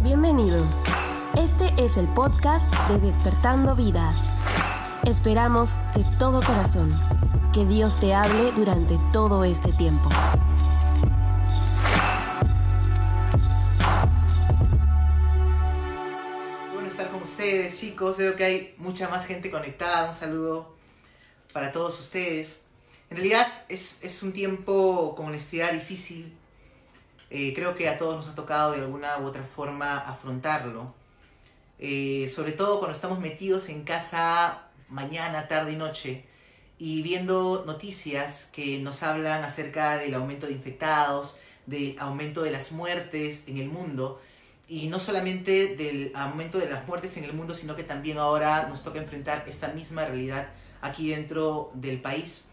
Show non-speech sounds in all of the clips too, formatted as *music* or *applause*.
Bienvenido. Este es el podcast de Despertando Vidas. Esperamos de todo corazón que Dios te hable durante todo este tiempo. Bueno estar con ustedes, chicos. Veo que hay mucha más gente conectada. Un saludo para todos ustedes. En realidad es, es un tiempo con honestidad difícil. Eh, creo que a todos nos ha tocado de alguna u otra forma afrontarlo. Eh, sobre todo cuando estamos metidos en casa mañana, tarde y noche y viendo noticias que nos hablan acerca del aumento de infectados, del aumento de las muertes en el mundo y no solamente del aumento de las muertes en el mundo, sino que también ahora nos toca enfrentar esta misma realidad aquí dentro del país.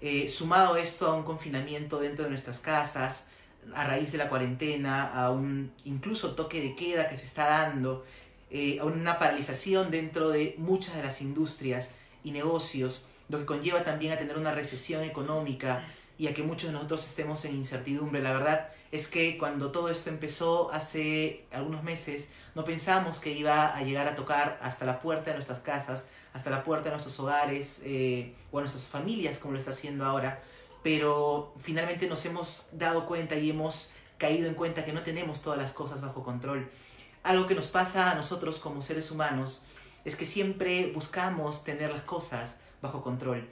Eh, sumado esto a un confinamiento dentro de nuestras casas, a raíz de la cuarentena, a un incluso toque de queda que se está dando, eh, a una paralización dentro de muchas de las industrias y negocios, lo que conlleva también a tener una recesión económica y a que muchos de nosotros estemos en incertidumbre. La verdad es que cuando todo esto empezó hace algunos meses, no pensamos que iba a llegar a tocar hasta la puerta de nuestras casas, hasta la puerta de nuestros hogares eh, o a nuestras familias, como lo está haciendo ahora. Pero finalmente nos hemos dado cuenta y hemos caído en cuenta que no tenemos todas las cosas bajo control. Algo que nos pasa a nosotros como seres humanos es que siempre buscamos tener las cosas bajo control.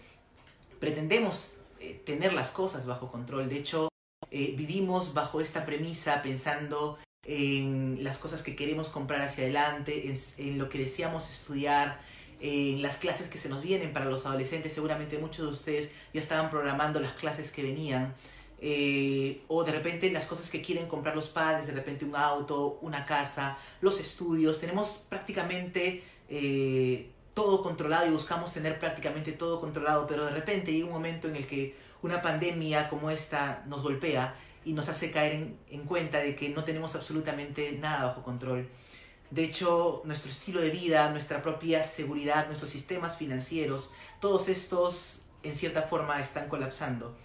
Pretendemos eh, tener las cosas bajo control. De hecho, eh, vivimos bajo esta premisa pensando en las cosas que queremos comprar hacia adelante, en, en, lo que deseamos estudiar, en las clases que se nos vienen para los adolescentes. Seguramente muchos de ustedes ya estaban programando las clases que venían. Eh, o de repente las cosas que quieren comprar los padres, de repente un auto, una casa, los estudios. Tenemos prácticamente eh, todo controlado y buscamos tener prácticamente todo controlado, pero de repente llega un momento en el que una pandemia como esta nos golpea y nos hace caer en, en cuenta de que no tenemos absolutamente nada bajo control. De hecho, nuestro estilo de vida, nuestra propia seguridad, nuestros sistemas financieros, todos estos en cierta forma están colapsando.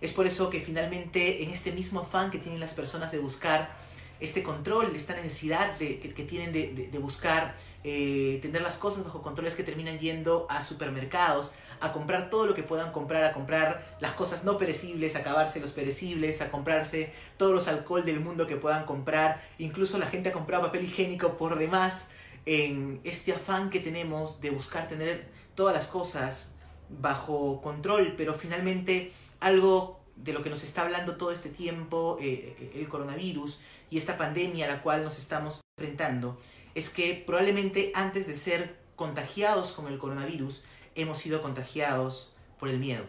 Es por eso que finalmente en este mismo afán que tienen las personas de buscar este control, esta necesidad de, que, tienen de buscar eh, tener las cosas bajo control es que terminan yendo a supermercados, a comprar todo lo que puedan comprar, a comprar las cosas no perecibles, a acabarse los perecibles, a comprarse todos los alcohol del mundo que puedan comprar. Incluso la gente ha comprado papel higiénico por demás en este afán que tenemos de buscar tener todas las cosas bajo control, pero finalmente algo de lo que nos está hablando todo este tiempo eh, el coronavirus y esta pandemia a la cual nos estamos enfrentando es que probablemente antes de ser contagiados con el coronavirus hemos sido contagiados por el miedo.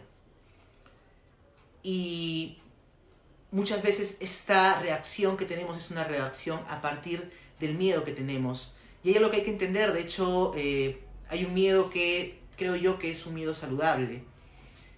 Y muchas veces esta reacción que tenemos es una reacción a partir del miedo que tenemos. Y ahí es lo que hay que entender, de hecho eh, hay un miedo que creo yo que es un miedo saludable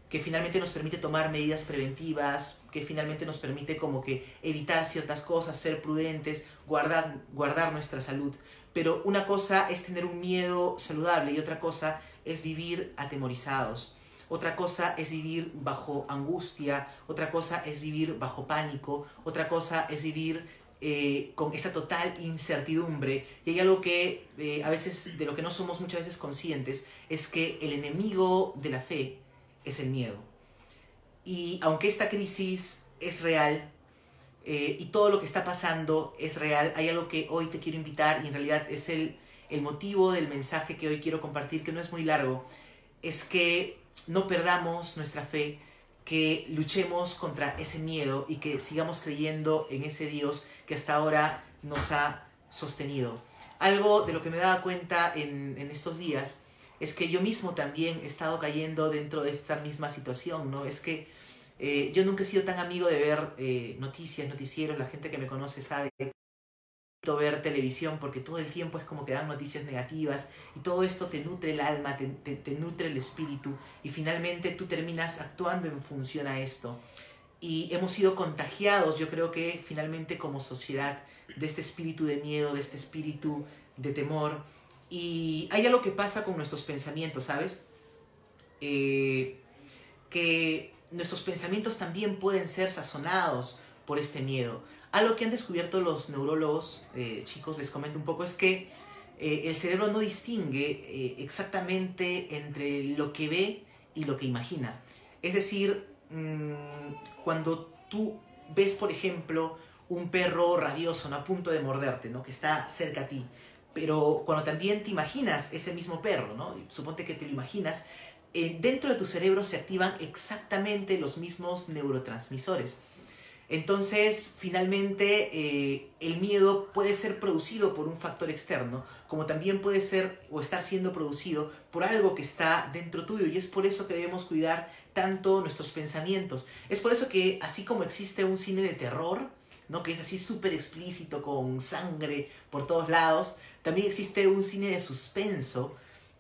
que finalmente nos permite tomar medidas preventivas, que finalmente nos permite como que evitar ciertas cosas, ser prudentes, guardar, guardar nuestra salud. Pero una cosa es tener un miedo saludable y otra cosa es vivir atemorizados. Otra cosa es vivir bajo angustia, otra cosa es vivir bajo pánico, otra cosa es vivir eh, con esta total incertidumbre. Y hay algo que eh, a veces, de lo que no somos muchas veces conscientes, es que el enemigo de la fe es el miedo. Y aunque esta crisis es real eh, y todo lo que está pasando es real, hay algo que hoy te quiero invitar y en realidad es el, el motivo del mensaje que hoy quiero compartir, que no es muy largo, es que no perdamos nuestra fe, que luchemos contra ese miedo y que sigamos creyendo en ese Dios que hasta ahora nos ha sostenido. Algo de lo que me daba cuenta en, en estos días es que yo mismo también he estado cayendo dentro de esta misma situación, ¿no? Es que eh, yo nunca he sido tan amigo de ver eh, noticias, noticieros, la gente que me conoce sabe ver televisión porque todo el tiempo es como que dan noticias negativas y todo esto te nutre el alma, te, nutre el espíritu y finalmente tú terminas actuando en función a esto. Y hemos sido contagiados, yo creo que finalmente como sociedad, de este espíritu de miedo, de este espíritu de temor, y hay algo que pasa con nuestros pensamientos, ¿sabes? Eh, que nuestros pensamientos también pueden ser sazonados por este miedo. Algo que han descubierto los neurólogos, eh, chicos, les comento un poco, es que eh, el cerebro no distingue eh, exactamente entre lo que ve y lo que imagina. Es decir, mm, cuando tú ves, por ejemplo, un perro rabioso, a punto de morderte, ¿no? que está cerca a ti, pero cuando también te imaginas ese mismo perro, ¿no? suponte que te lo imaginas, dentro de tu cerebro se activan exactamente los mismos neurotransmisores. Entonces, finalmente, eh, el miedo puede ser producido por un factor externo, como también puede ser o estar siendo producido por algo que está dentro tuyo. Y es por eso que debemos cuidar tanto nuestros pensamientos. Es por eso que, así como existe un cine de terror, ¿no? que es así súper explícito, con sangre por todos lados, también existe un cine de suspenso,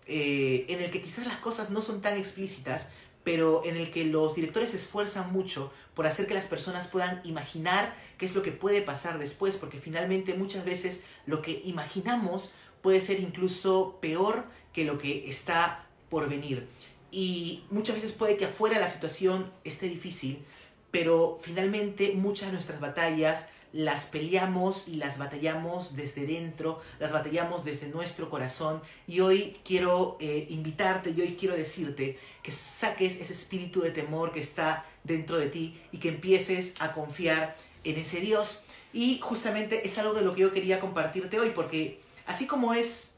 eh, en el que quizás las cosas no son tan explícitas, pero en el que los directores se esfuerzan mucho por hacer que las personas puedan imaginar qué es lo que puede pasar después, porque finalmente muchas veces lo que imaginamos puede ser incluso peor que lo que está por venir. Y muchas veces puede que afuera la situación esté difícil, pero finalmente muchas de nuestras batallas las peleamos y las batallamos desde dentro, las batallamos desde nuestro corazón. Y hoy quiero eh, invitarte y hoy quiero decirte que saques ese espíritu de temor que está dentro de ti y que empieces a confiar en ese Dios. Y justamente es algo de lo que yo quería compartirte hoy, porque así como es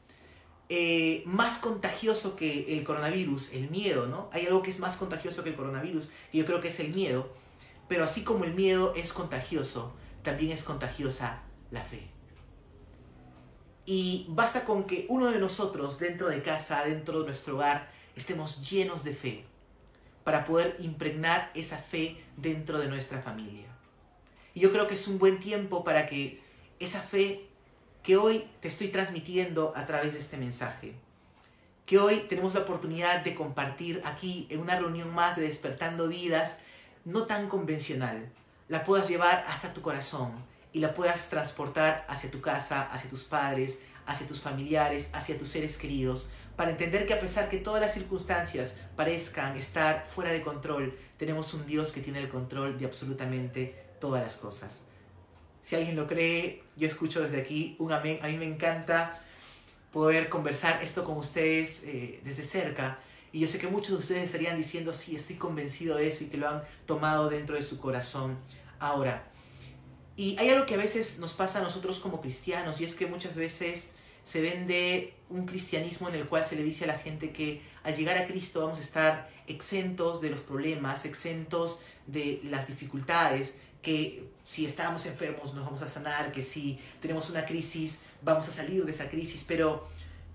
eh, más contagioso que el coronavirus, el miedo, ¿no? Hay algo que es más contagioso que el coronavirus, y yo creo que es el miedo. Pero así como el miedo es contagioso, también es contagiosa la fe. Y basta con que uno de nosotros dentro de casa, dentro de nuestro hogar, estemos llenos de fe para poder impregnar esa fe dentro de nuestra familia. Y yo creo que es un buen tiempo para que esa fe que hoy te estoy transmitiendo a través de este mensaje, que hoy tenemos la oportunidad de compartir aquí en una reunión más de Despertando Vidas, no tan convencional, la puedas llevar hasta tu corazón y la puedas transportar hacia tu casa, hacia tus padres, hacia tus familiares, hacia tus seres queridos, para entender que a pesar que todas las circunstancias parezcan estar fuera de control, tenemos un Dios que tiene el control de absolutamente todas las cosas. Si alguien lo cree, yo escucho desde aquí un amén. A mí me encanta poder conversar esto con ustedes eh, desde cerca y yo sé que muchos de ustedes estarían diciendo, sí, estoy convencido de eso y que lo han tomado dentro de su corazón ahora. Y hay algo que a veces nos pasa a nosotros como cristianos y es que muchas veces se vende un cristianismo en el cual se le dice a la gente que al llegar a Cristo vamos a estar exentos de los problemas, exentos de las dificultades, que si estamos enfermos nos vamos a sanar, que si tenemos una crisis vamos a salir de esa crisis, pero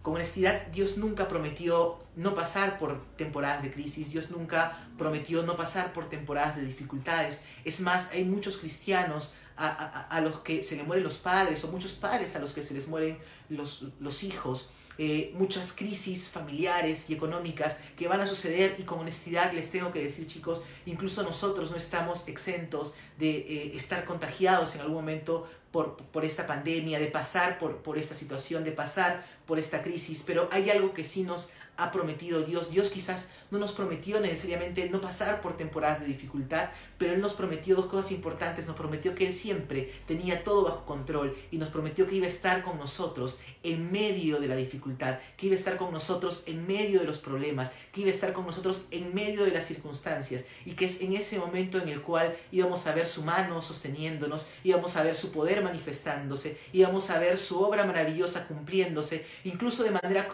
con honestidad, Dios nunca prometió no pasar por temporadas de crisis, Dios nunca prometió no pasar por temporadas de dificultades. Es más, hay muchos cristianos a, los que se les mueren los padres o muchos padres a los que se les mueren los, los hijos. Eh, muchas crisis familiares y económicas que van a suceder y con honestidad les tengo que decir chicos, incluso nosotros no estamos exentos de eh, estar contagiados en algún momento por, por, esta pandemia, de pasar por, por esta situación, de pasar por esta crisis, pero hay algo que sí nos ha prometido Dios. Dios quizás no nos prometió necesariamente no pasar por temporadas de dificultad, pero Él nos prometió dos cosas importantes. Nos prometió que Él siempre tenía todo bajo control y nos prometió que iba a estar con nosotros en medio de la dificultad, que iba a estar con nosotros en medio de los problemas, que iba a estar con nosotros en medio de las circunstancias y que es en ese momento en el cual íbamos a ver su mano sosteniéndonos, íbamos a ver su poder manifestándose, íbamos a ver su obra maravillosa cumpliéndose, incluso de manera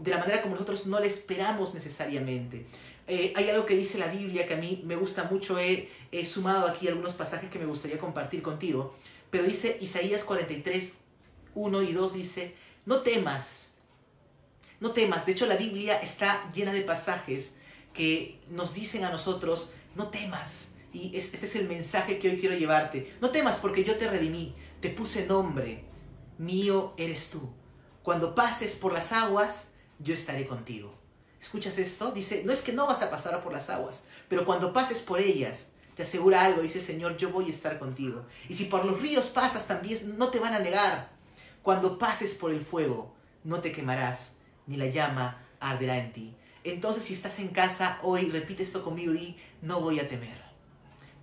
de la manera como nosotros no le esperamos necesariamente. Eh, hay algo que dice la Biblia que a mí me gusta mucho, he, sumado aquí algunos pasajes que me gustaría compartir contigo, pero dice Isaías 43, 1 y 2 dice, no temas, no temas, de hecho la Biblia está llena de pasajes que nos dicen a nosotros, no temas, y este es el mensaje que hoy quiero llevarte, no temas porque yo te redimí, te puse nombre, mío eres tú. Cuando pases por las aguas, yo estaré contigo. ¿Escuchas esto? Dice, no es que no vas a pasar por las aguas, pero cuando pases por ellas, te asegura algo, dice Señor, yo voy a estar contigo. Y si por los ríos pasas también, no te van a negar. Cuando pases por el fuego, no te quemarás, ni la llama arderá en ti. Entonces, si estás en casa hoy, repite esto conmigo y no voy a temer,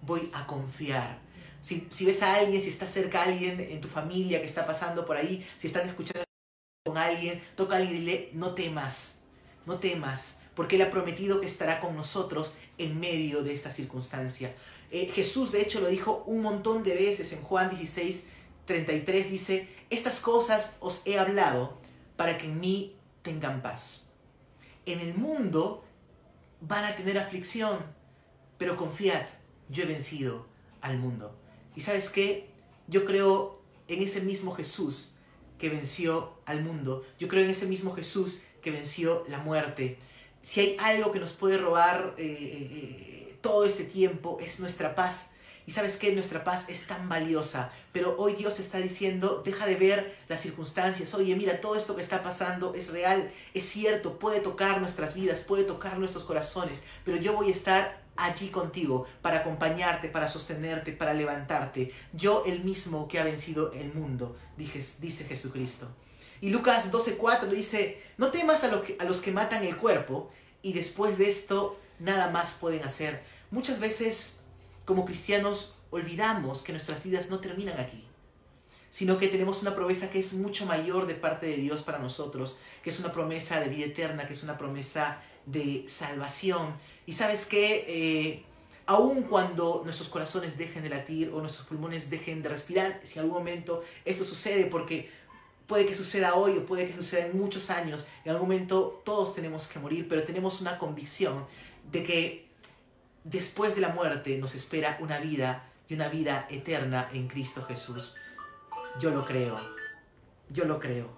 voy a confiar. Si, ves a alguien, si está cerca a alguien en tu familia que está pasando por ahí, si están escuchando con alguien, toca a alguien y dile, no temas, no temas, porque Él ha prometido que estará con nosotros en medio de esta circunstancia. Eh, Jesús de hecho lo dijo un montón de veces en Juan 16, 33, dice, estas cosas os he hablado para que en mí tengan paz. En el mundo van a tener aflicción, pero confiad, yo he vencido al mundo. ¿Y sabes qué? Yo creo en ese mismo Jesús que venció al mundo. Yo creo en ese mismo Jesús que venció la muerte. Si hay algo que nos puede robar eh, eh, eh, todo este tiempo es nuestra paz. Y sabes que nuestra paz es tan valiosa, pero hoy Dios está diciendo, deja de ver las circunstancias, oye, mira, todo esto que está pasando es real, es cierto, puede tocar nuestras vidas, puede tocar nuestros corazones, pero yo voy a estar allí contigo para acompañarte, para sostenerte, para levantarte. Yo el mismo que ha vencido el mundo, dice Jesucristo. Y Lucas 12:4 dice, no temas a, a los que matan el cuerpo y después de esto nada más pueden hacer. Muchas veces como cristianos olvidamos que nuestras vidas no terminan aquí, sino que tenemos una promesa que es mucho mayor de parte de Dios para nosotros, que es una promesa de vida eterna, que es una promesa de salvación. Y sabes que eh, aun cuando nuestros corazones dejen de latir o nuestros pulmones dejen de respirar, si en algún momento esto sucede, porque puede que suceda hoy o puede que suceda en muchos años, en algún momento todos tenemos que morir, pero tenemos una convicción de que después de la muerte nos espera una vida y una vida eterna en Cristo Jesús. Yo lo creo, yo lo creo.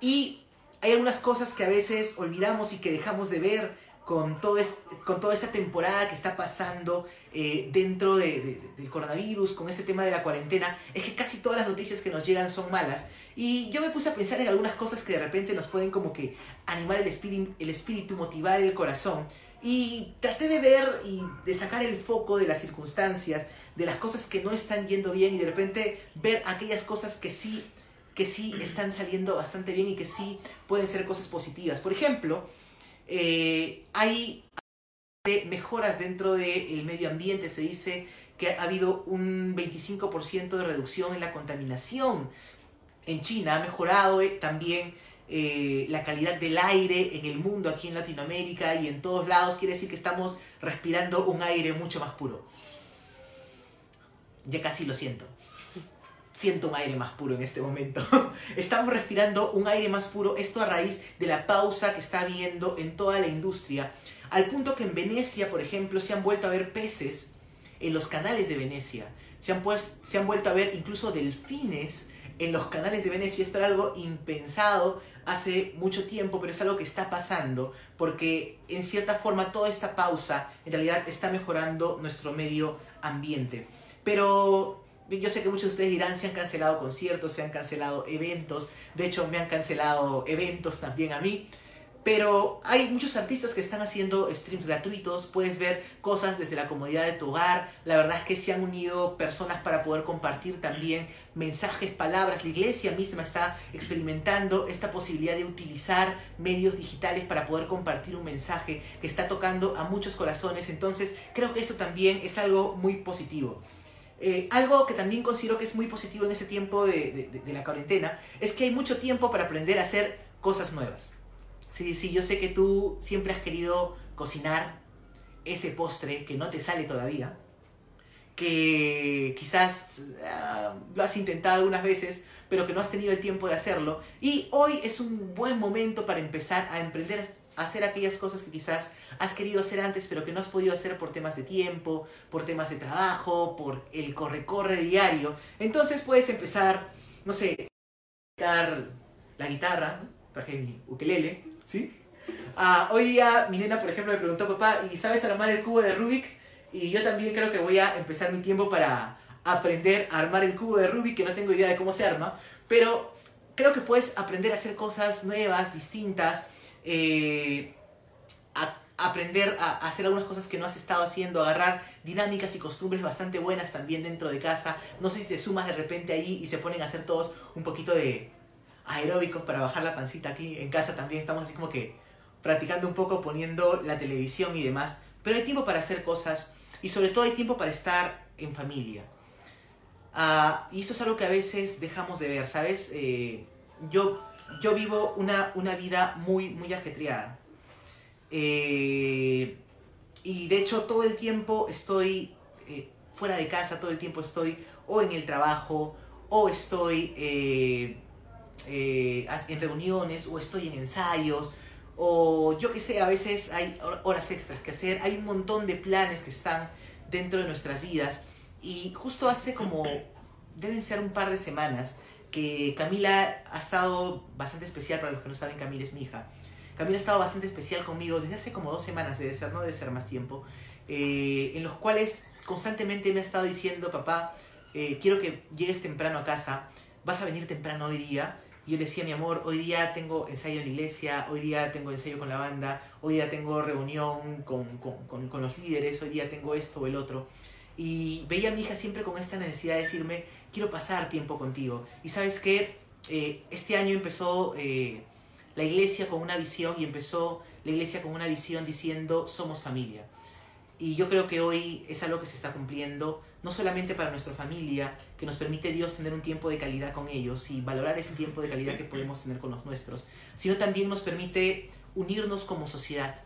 Y hay algunas cosas que a veces olvidamos y que dejamos de ver con, todo con toda esta temporada que está pasando eh, dentro del coronavirus, con este tema de la cuarentena, es que casi todas las noticias que nos llegan son malas. Y yo me puse a pensar en algunas cosas que de repente nos pueden como que animar el espíritu, el espíritu motivar el corazón. Y traté de ver y de sacar el foco de las circunstancias, de las cosas que no están yendo bien y de repente ver aquellas cosas que sí, que sí están saliendo bastante bien y que sí pueden ser cosas positivas. Por ejemplo, eh, hay mejoras dentro del medio ambiente. Se dice que ha habido un 25% de reducción en la contaminación. En China ha mejorado eh, también eh, la calidad del aire en el mundo, aquí en Latinoamérica y en todos lados, quiere decir que estamos respirando un aire mucho más puro. Ya casi lo siento. Siento un aire más puro en este momento. *laughs* Estamos respirando un aire más puro, esto a raíz de la pausa que está habiendo en toda la industria, al punto que en Venecia, por ejemplo, se han vuelto a ver peces en los canales de Venecia. Se han, pues, se han vuelto a ver incluso delfines en los canales de Venecia. Esto era algo impensado hace mucho tiempo, pero es algo que está pasando porque en cierta forma toda esta pausa en realidad está mejorando nuestro medio ambiente. Pero yo sé que muchos de ustedes dirán, se han cancelado conciertos, se han cancelado eventos, de hecho me han cancelado eventos también a mí. Pero hay muchos artistas que están haciendo streams gratuitos, puedes ver cosas desde la comodidad de tu hogar. La verdad es que se han unido personas para poder compartir también mensajes, palabras. La iglesia misma está experimentando esta posibilidad de utilizar medios digitales para poder compartir un mensaje que está tocando a muchos corazones. Entonces creo que eso también es algo muy positivo. Eh, algo que también considero que es muy positivo en ese tiempo de, de la cuarentena es que hay mucho tiempo para aprender a hacer cosas nuevas. Sí, sí, yo sé que tú siempre has querido cocinar ese postre que no te sale todavía, que quizás ah, lo has intentado algunas veces, pero que no has tenido el tiempo de hacerlo. Y hoy es un buen momento para empezar a emprender hacer aquellas cosas que quizás has querido hacer antes, pero que no has podido hacer por temas de tiempo, por temas de trabajo, por el corre-corre diario. Entonces puedes empezar, no sé, la guitarra, traje mi ukelele, ¿Sí? Ah, hoy día mi nena, por ejemplo, me preguntó, papá, ¿y sabes armar el cubo de Rubik? Y yo también creo que voy a empezar mi tiempo para aprender a armar el cubo de Rubik, que no tengo idea de cómo se arma, pero creo que puedes aprender a hacer cosas nuevas, distintas, eh, aprender a hacer algunas cosas que no has estado haciendo, agarrar dinámicas y costumbres bastante buenas también dentro de casa. No sé si te sumas de repente ahí y se ponen a hacer todos un poquito de aeróbicos para bajar la pancita aquí en casa también estamos así como que practicando un poco poniendo la televisión y demás pero hay tiempo para hacer cosas y sobre todo hay tiempo para estar en familia Ah, y esto es algo que a veces dejamos de ver, ¿sabes? Eh, yo, yo vivo una, una vida muy, muy ajetreada. Eh, y de hecho todo el tiempo estoy eh, fuera de casa, todo el tiempo estoy o en el trabajo, o estoy en reuniones, o estoy en ensayos, o yo que sé, a veces hay horas extras que hacer, hay un montón de planes que están dentro de nuestras vidas. Y justo hace como, deben ser un par de semanas, que Camila ha estado bastante especial, para los que no saben, Camila es mi hija. Camila ha estado bastante especial conmigo desde hace como dos semanas, debe ser, no debe ser más tiempo, eh, en los cuales constantemente me ha estado diciendo, papá, eh, quiero que llegues temprano a casa, vas a venir temprano hoy día, y yo le decía, mi amor, hoy día tengo ensayo en la iglesia, hoy día tengo ensayo con la banda, hoy día tengo reunión con, con, con, los líderes, hoy día tengo esto o el otro. Y veía a mi hija siempre con esta necesidad de decirme, quiero pasar tiempo contigo. Y sabes que eh, este año empezó eh, la iglesia con una visión y empezó la iglesia con una visión diciendo, somos familia. Y yo creo que hoy es algo que se está cumpliendo no solamente para nuestra familia, que nos permite Dios tener un tiempo de calidad con ellos y valorar ese tiempo de calidad que podemos tener con los nuestros, sino también nos permite unirnos como sociedad.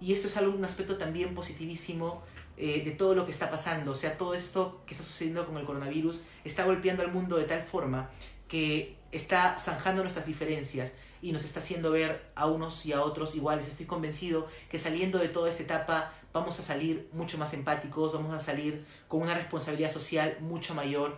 Y esto es algo, un aspecto también positivísimo eh, de todo lo que está pasando. O sea, todo esto que está sucediendo con el coronavirus está golpeando al mundo de tal forma que está zanjando nuestras diferencias y nos está haciendo ver a unos y a otros iguales. Estoy convencido que saliendo de toda esta etapa vamos a salir mucho más empáticos, vamos a salir con una responsabilidad social mucho mayor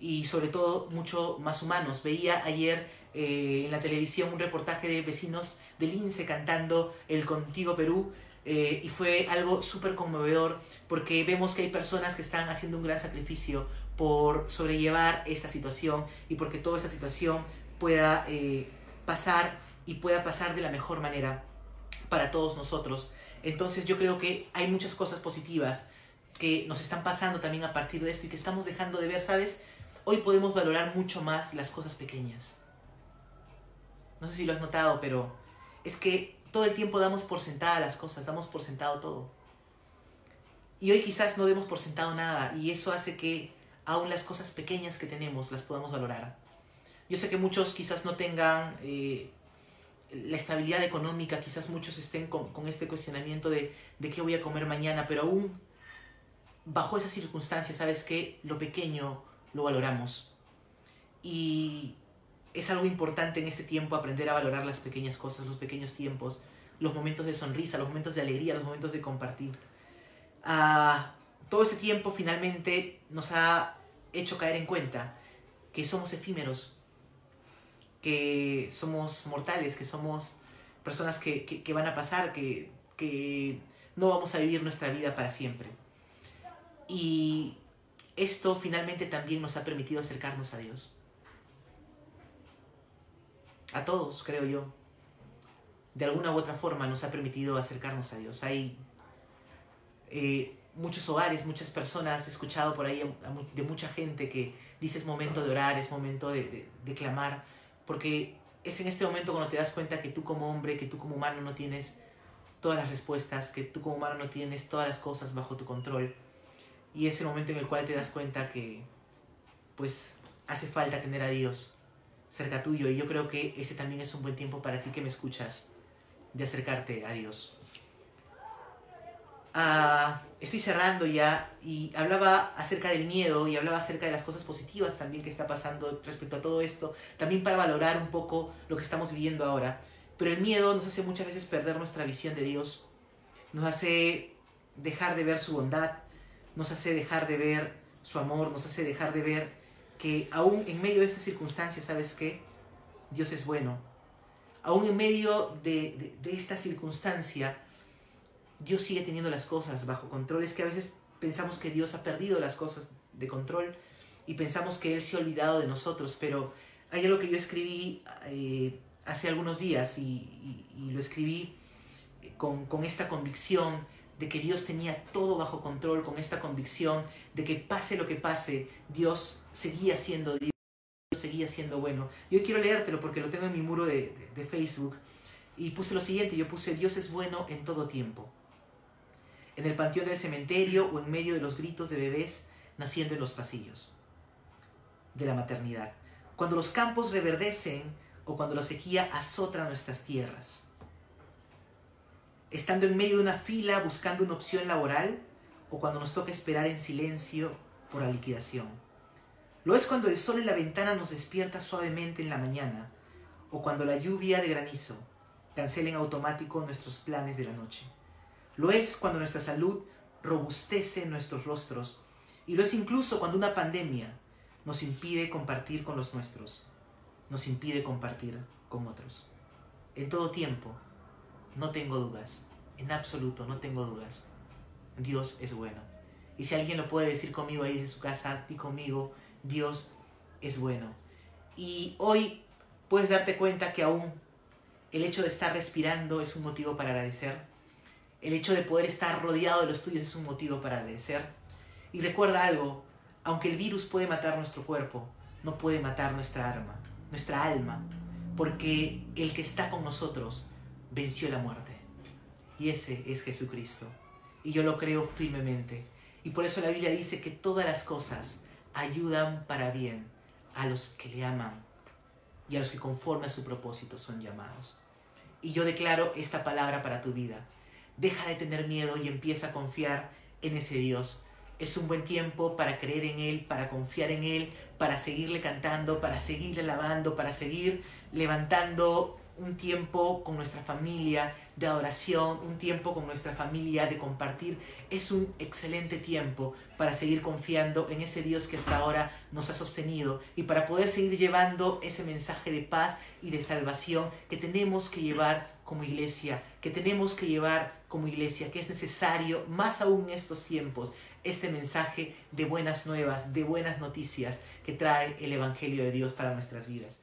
y sobre todo mucho más humanos. Veía ayer eh, en la televisión un reportaje de vecinos del INSE cantando el Contigo Perú eh, y fue algo súper conmovedor porque vemos que hay personas que están haciendo un gran sacrificio por sobrellevar esta situación y porque toda esta situación pueda eh, pasar y pueda pasar de la mejor manera para todos nosotros. Entonces yo creo que hay muchas cosas positivas que nos están pasando también a partir de esto y que estamos dejando de ver, ¿sabes? Hoy podemos valorar mucho más las cosas pequeñas. No sé si lo has notado, pero es que todo el tiempo damos por sentada las cosas, damos por sentado todo. Y hoy quizás no demos por sentado nada y eso hace que aún las cosas pequeñas que tenemos las podamos valorar. Yo sé que muchos quizás no tengan eh, la estabilidad económica, quizás muchos estén con, este cuestionamiento de, de, qué voy a comer mañana, pero aún bajo esas circunstancias, sabes que lo pequeño lo valoramos. Y es algo importante en este tiempo aprender a valorar las pequeñas cosas, los pequeños tiempos, los momentos de sonrisa, los momentos de alegría, los momentos de compartir. Ah, todo este tiempo finalmente nos ha hecho caer en cuenta que somos efímeros, que somos mortales, que somos personas que, van a pasar, que, que no vamos a vivir nuestra vida para siempre. Y esto finalmente también nos ha permitido acercarnos a Dios. A todos, creo yo. De alguna u otra forma nos ha permitido acercarnos a Dios. Hay eh, muchos hogares, muchas personas, he escuchado por ahí de mucha gente que dice es momento de orar, es momento de, de clamar porque es en este momento cuando te das cuenta que tú como hombre, que tú como humano no tienes todas las respuestas, que tú como humano no tienes todas las cosas bajo tu control. Y es el momento en el cual te das cuenta que pues hace falta tener a Dios cerca tuyo. Y yo creo que ese también es un buen tiempo para ti que me escuchas de acercarte a Dios. Ah, estoy cerrando ya y hablaba acerca del miedo y hablaba acerca de las cosas positivas también que está pasando respecto a todo esto, también para valorar un poco lo que estamos viviendo ahora. Pero el miedo nos hace muchas veces perder nuestra visión de Dios, nos hace dejar de ver su bondad, nos hace dejar de ver su amor, nos hace dejar de ver que aún en medio de estas circunstancias, ¿sabes qué? Dios es bueno. Aún en medio de, de, esta circunstancia, Dios sigue teniendo las cosas bajo control. Es que a veces pensamos que Dios ha perdido las cosas de control y pensamos que Él se ha olvidado de nosotros, pero hay algo que yo escribí eh, hace algunos días y, lo escribí con, con, esta convicción de que Dios tenía todo bajo control, con esta convicción de que pase lo que pase, Dios seguía siendo Dios, seguía siendo bueno. Yo quiero leértelo porque lo tengo en mi muro de, de Facebook y puse lo siguiente, yo puse Dios es bueno en todo tiempo en el panteón del cementerio o en medio de los gritos de bebés, naciendo en los pasillos de la maternidad. Cuando los campos reverdecen o cuando la sequía azota nuestras tierras. Estando en medio de una fila buscando una opción laboral o cuando nos toca esperar en silencio por la liquidación. Lo es cuando el sol en la ventana nos despierta suavemente en la mañana o cuando la lluvia de granizo cancela en automático nuestros planes de la noche. Lo es cuando nuestra salud robustece nuestros rostros y lo es incluso cuando una pandemia nos impide compartir con los nuestros, nos impide compartir con otros. En todo tiempo, no tengo dudas, en absoluto no tengo dudas. Dios es bueno. Y si alguien lo puede decir conmigo ahí desde su casa, y conmigo, Dios es bueno. Y hoy puedes darte cuenta que aún el hecho de estar respirando es un motivo para agradecer. El hecho de poder estar rodeado de los tuyos es un motivo para agradecer. Y recuerda algo, aunque el virus puede matar nuestro cuerpo, no puede matar nuestra alma, nuestra alma, porque el que está con nosotros venció la muerte. Y ese es Jesucristo. Y yo lo creo firmemente. Y por eso la Biblia dice que todas las cosas ayudan para bien a los que le aman y a los que conforme a su propósito son llamados. Y yo declaro esta palabra para tu vida. Deja de tener miedo y empieza a confiar en ese Dios. Es un buen tiempo para creer en Él, para confiar en Él, para seguirle cantando, para seguirle alabando, para seguir levantando un tiempo con nuestra familia de adoración, un tiempo con nuestra familia de compartir. Es un excelente tiempo para seguir confiando en ese Dios que hasta ahora nos ha sostenido y para poder seguir llevando ese mensaje de paz y de salvación que tenemos que llevar como iglesia, que tenemos que llevar como iglesia, que es necesario, más aún en estos tiempos, este mensaje de buenas nuevas, de buenas noticias que trae el Evangelio de Dios para nuestras vidas.